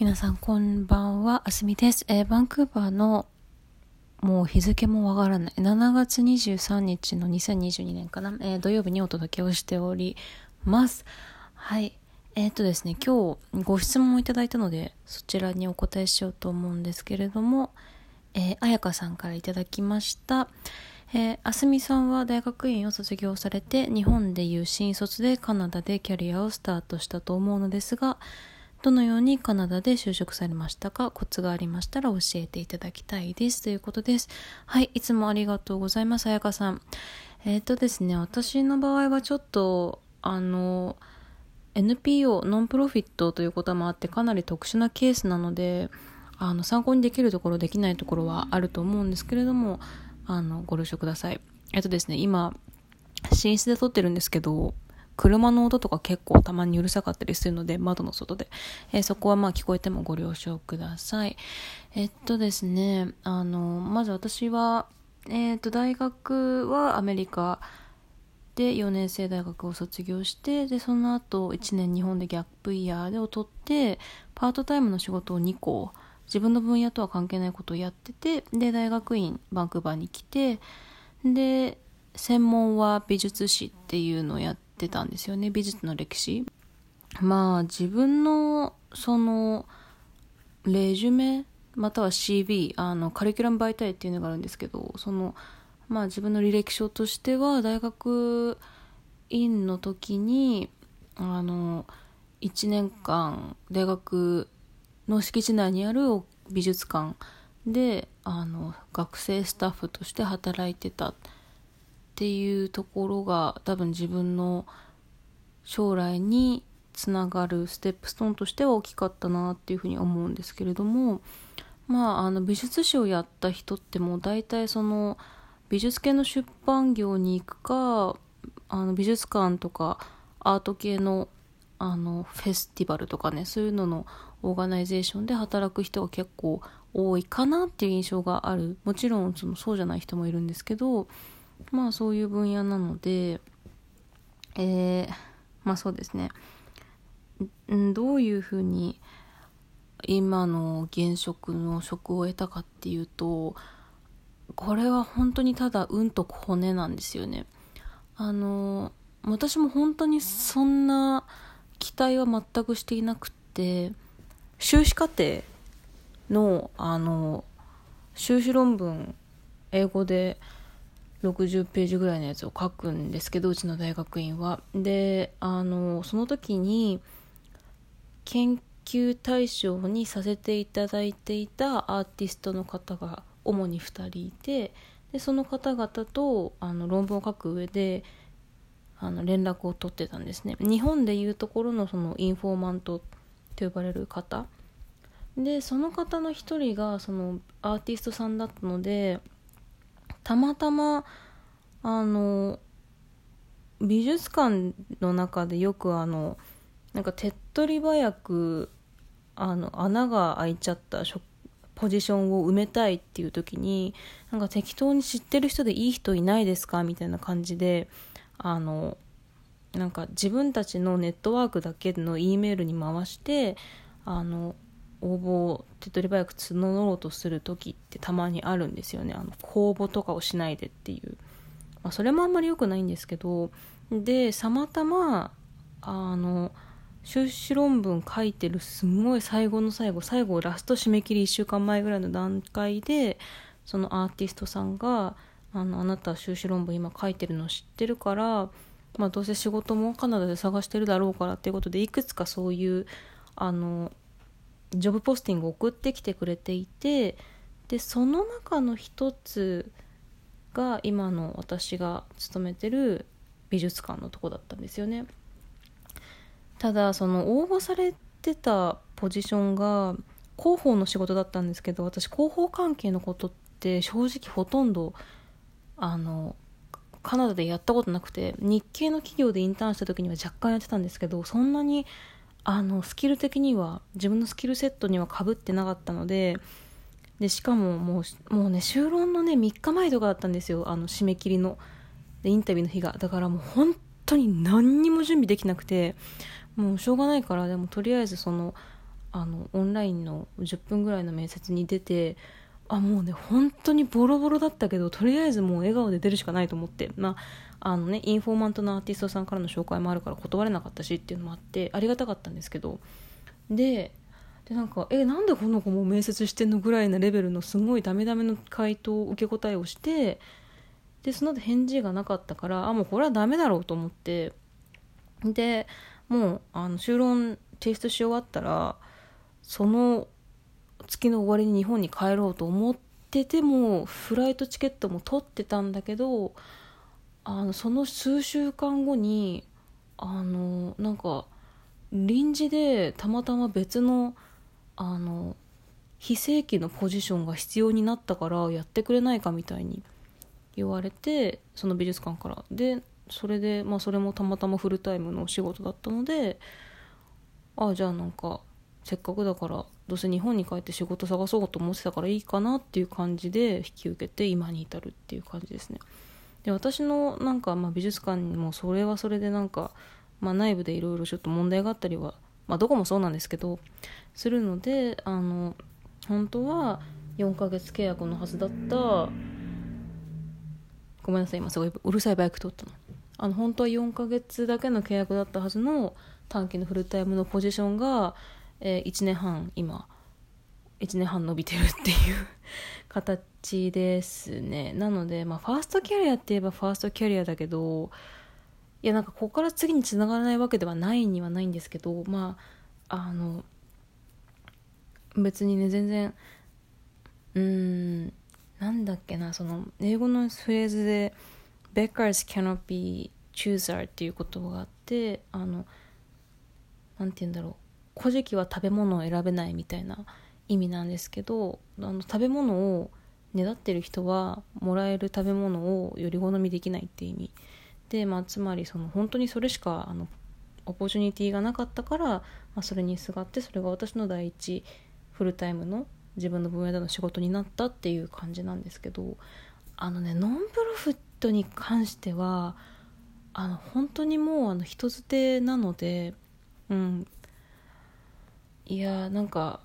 皆さんこんばんは、あすみです。えー、バンクーバーのもう日付もわからない7月23日の2022年かな、えー、土曜日にお届けをしております。はい。えっ、とですね、今日ご質問をいただいたので、そちらにお答えしようと思うんですけれども、えー、あやかさんからいただきました。えー、あすみさんは大学院を卒業されて、日本でいう新卒でカナダでキャリアをスタートしたと思うのですが、どのようにカナダで就職されましたか？コツがありましたら教えていただきたいです。ということです。はい、いつもありがとうございます。あやかさん。えっ、ー、とですね、私の場合はちょっと、あの、NPO、ノンプロフィットということもあってかなり特殊なケースなので、あの、参考にできるところ、できないところはあると思うんですけれども、あの、ご了承ください。えっとですね、今、寝室で撮ってるんですけど、車の音とか結構たまにうるさかったりするので、窓の外で。えー、そこはまあ聞こえてもご了承ください。えっとですね、あの、まず私は、えー、っと、大学はアメリカで4年生大学を卒業して、で、その後1年日本でギャップイヤーでを取って、パートタイムの仕事を2個、自分の分野とは関係ないことをやってて、で、大学院バンクーバーに来て、で、専門は美術史っていうのをやって、ってたんですよね美術の歴史。まあ自分のそのレジュメまたは CV あのカリキュラム媒体っていうのがあるんですけどそのまあ自分の履歴書としては大学院の時にあの1年間大学の敷地内にある美術館であの学生スタッフとして働いてた。っていうところが多分自分の将来につながるステップストーンとしては大きかったなっていうふうに思うんですけれどもまああの美術史をやった人ってもう大体その美術系の出版業に行くかあの美術館とかアート系のあのフェスティバルとかねそういうののオーガナイゼーションで働く人が結構多いかなっていう印象がある。もちろんそのそうじゃない人もいるんですけどまあそういう分野なので、えー、まあそうですね。どういうふうに今の現職の職を得たかっていうと、これは本当にただ運と骨なんですよね。あの、私も本当にそんな期待は全くしていなくって、修士課程の、あの、修士論文、英語で60ページぐらいのやつを書くんですけどうちの大学院は。であのその時に研究対象にさせていただいていたアーティストの方が主に2人いてでその方々とあの論文を書く上であの連絡を取ってたんですね日本でいうところのそのインフォーマントと呼ばれる方でその方の一人がそのアーティストさんだったのでたまたまあの美術館の中でよくあのなんか手っ取り早くあの穴が開いちゃったポジションを埋めたいっていう時になんか適当に知ってる人でいい人いないですかみたいな感じであのなんか自分たちのネットワークだけの E メールに回してあの応募を手っ取り早く募ろうとする時ってたまにあるんですよね。あの公募とかをしないでっていう、まあ、それもあんまり良くないんですけど。でさまたまあの修士論文書いてるすごい最後の最後最後ラスト締め切り1週間前ぐらいの段階でそのアーティストさんがあのあなた修士論文今書いてるの知ってるからまあ、どうせ仕事もカナダで探してるだろうからっていうことでいくつかそういうあのジョブポスティングを送ってきてくれていてでその中の一つが今の私が勤めてる美術館のとこだったんですよね。ただその応募されてたポジションが広報の仕事だったんですけど私広報関係のことって正直ほとんどあのカナダでやったことなくて日系の企業でインターンした時には若干やってたんですけどそんなにあのスキル的には自分のスキルセットにはかぶってなかったのででしかももうもうね就論のね3日前とかだったんですよ。あの締め切りの。でインタビューの日が。だからもう本当に何にも準備できなくてもうしょうがないからでもとりあえずそのあのオンラインの10分ぐらいの面接に出てあもうね本当にボロボロだったけどとりあえずもう笑顔で出るしかないと思って。まああのねインフォーマントのアーティストさんからの紹介もあるから断れなかったしっていうのもあってありがたかったんですけど。ででなんかえなんでこの子も面接してんのぐらいなレベルのすごいダメダメの回答受け答えをしてでその後返事がなかったからあもうこれはダメだろうと思って。でもうあの修論提出し終わったらその月の終わりに日本に帰ろうと思っててもフライトチケットも取ってたんだけどあのその数週間後にあのなんか臨時でたまたま別のあの非正規のポジションが必要になったからやってくれないかみたいに言われてその美術館から。でそれでまあそれもたまたまフルタイムのお仕事だったのでああじゃあなんかせっかくだからどうせ日本に帰って仕事探そうと思ってたからいいかなっていう感じで引き受けて今に至るっていう感じですね。で私のなんかまあ美術館にもそれはそれでなんか、まあ、内部でいろいろちょっと問題があったりはまあどこもそうなんですけどするのであの本当は4ヶ月契約のはずだったごめんなさい今すごいうるさいバイク通ったの。あの本当は4ヶ月だけの契約だったはずの短期のフルタイムのポジションが、えー、1年半今1年半伸びてるっていう形ですね。なのでまあファーストキャリアって言えばファーストキャリアだけどいやなんかここから次につながらないわけではないにはないんですけどまああの別にね全然うんなんだっけなその英語のフレーズで beggars cannot be chooser っていう言葉があってあのなんて言うんだろう。古事記は食べ物を選べないみたいな意味なんですけどあの食べ物をねだってる人はもらえる食べ物をより好みできないっていう意味。で、まあ、つまりその本当にそれしかあのオポチュニティがなかったから、まあ、それにすがってそれが私の第一フルタイムの自分の分野での仕事になったっていう感じなんですけどあのねノンプロフットに関してはあの本当にもうあの人捨てなのでうんいやなんか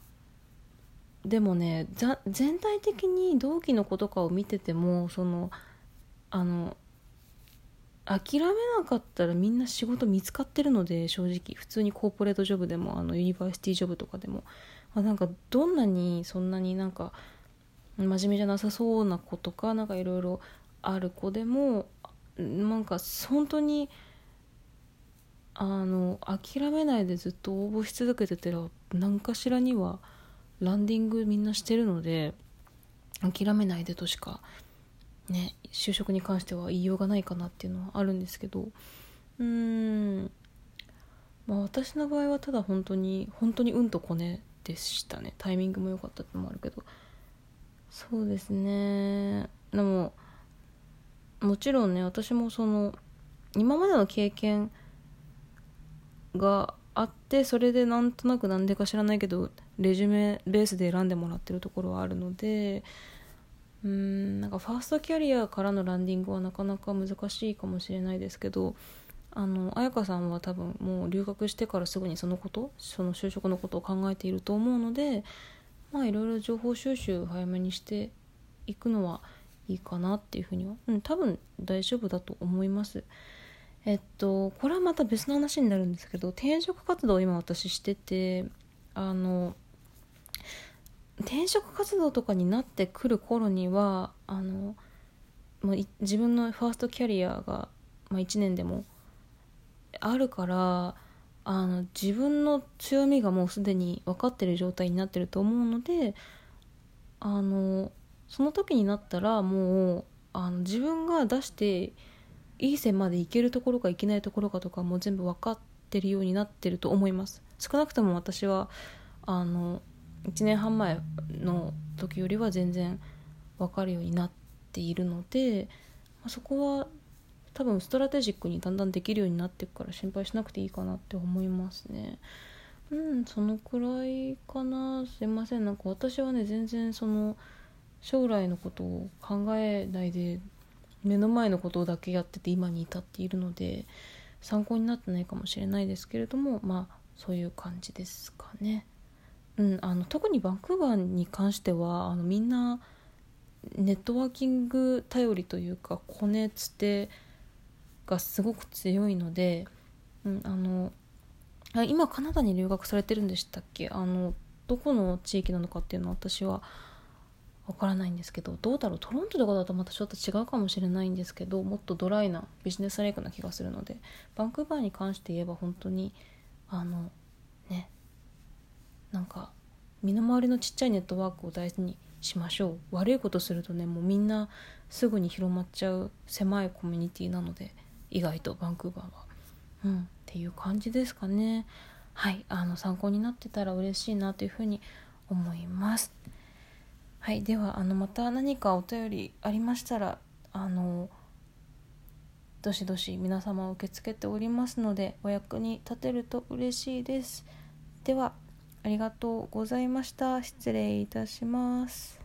でもね全体的に同期の子とかを見ててもそのあの諦めなかったらみんな仕事見つかってるので正直。普通にコーポレートジョブでもあのユニバーシティジョブとかでも、まあ、なんかどんなにそんなになんか真面目じゃなさそうな子とかなんかいろいろある子でもなんか本当にあの諦めないでずっと応募し続けてたら何かしらにはランディングみんなしてるので諦めないでとしかね就職に関しては言いようがないかなっていうのはあるんですけど。うーん。まあ私の場合はただ本当に本当にうんとこねでしたね。タイミングも良かったってのもあるけど。そうですね。でももちろんね私もその今までの経験があってそれでなんとなくなんでか知らないけどレジュメベースで選んでもらってるところはあるのでうんなんかファーストキャリアからのランディングはなかなか難しいかもしれないですけどあの彩香さんは多分もう留学してからすぐにそのことその就職のことを考えていると思うのでまあいろいろ情報収集早めにしていくのはいいかなっていうふうには、うん、多分大丈夫だと思います。えっとこれはまた別の話になるんですけど転職活動を今私しててあの転職活動とかになってくる頃にはあのもう自分のファーストキャリアが、まあ、1年でもあるからあの自分の強みがもうすでに分かってる状態になってると思うのであのその時になったらもうあの自分が出していい線まで行けるところか行けないところかとかも全部分かってるようになってると思います。少なくとも私はあの1年半前の時よりは全然分かるようになっているので、ま、そこは多分ストラテジックにだんだんできるようになっていくから心配しなくていいかなって思いますね。うんそのくらいかな。すいません。なんか私はね全然その将来のことを考えないで目の前のことだけやってて今に至っているので参考になってないかもしれないですけれどもまあそういう感じですかね。うん、あの特にバンクーバーに関してはあのみんなネットワーキング頼りというかコネつてがすごく強いので、うん、あの今カナダに留学されてるんでしたっけ？あのどこの地域なのかっていうのは私はわからないんですけどどうだろう？トロントとかだとまたちょっと違うかもしれないんですけどもっとドライなビジネスレイクな気がするのでバンクーバーに関して言えば本当にあのねなんか身の回りのちっちゃいネットワークを大事にしましょう。悪いことするとねもうみんなすぐに広まっちゃう狭いコミュニティなので意外とバンクーバーは。うんっていう感じですかね。はいあの参考になってたら嬉しいなというふうに思います。はいではあのまた何かお便りありましたらあのどしどし皆様受け付けておりますのでお役に立てると嬉しいです。ではありがとうございました。失礼いたします。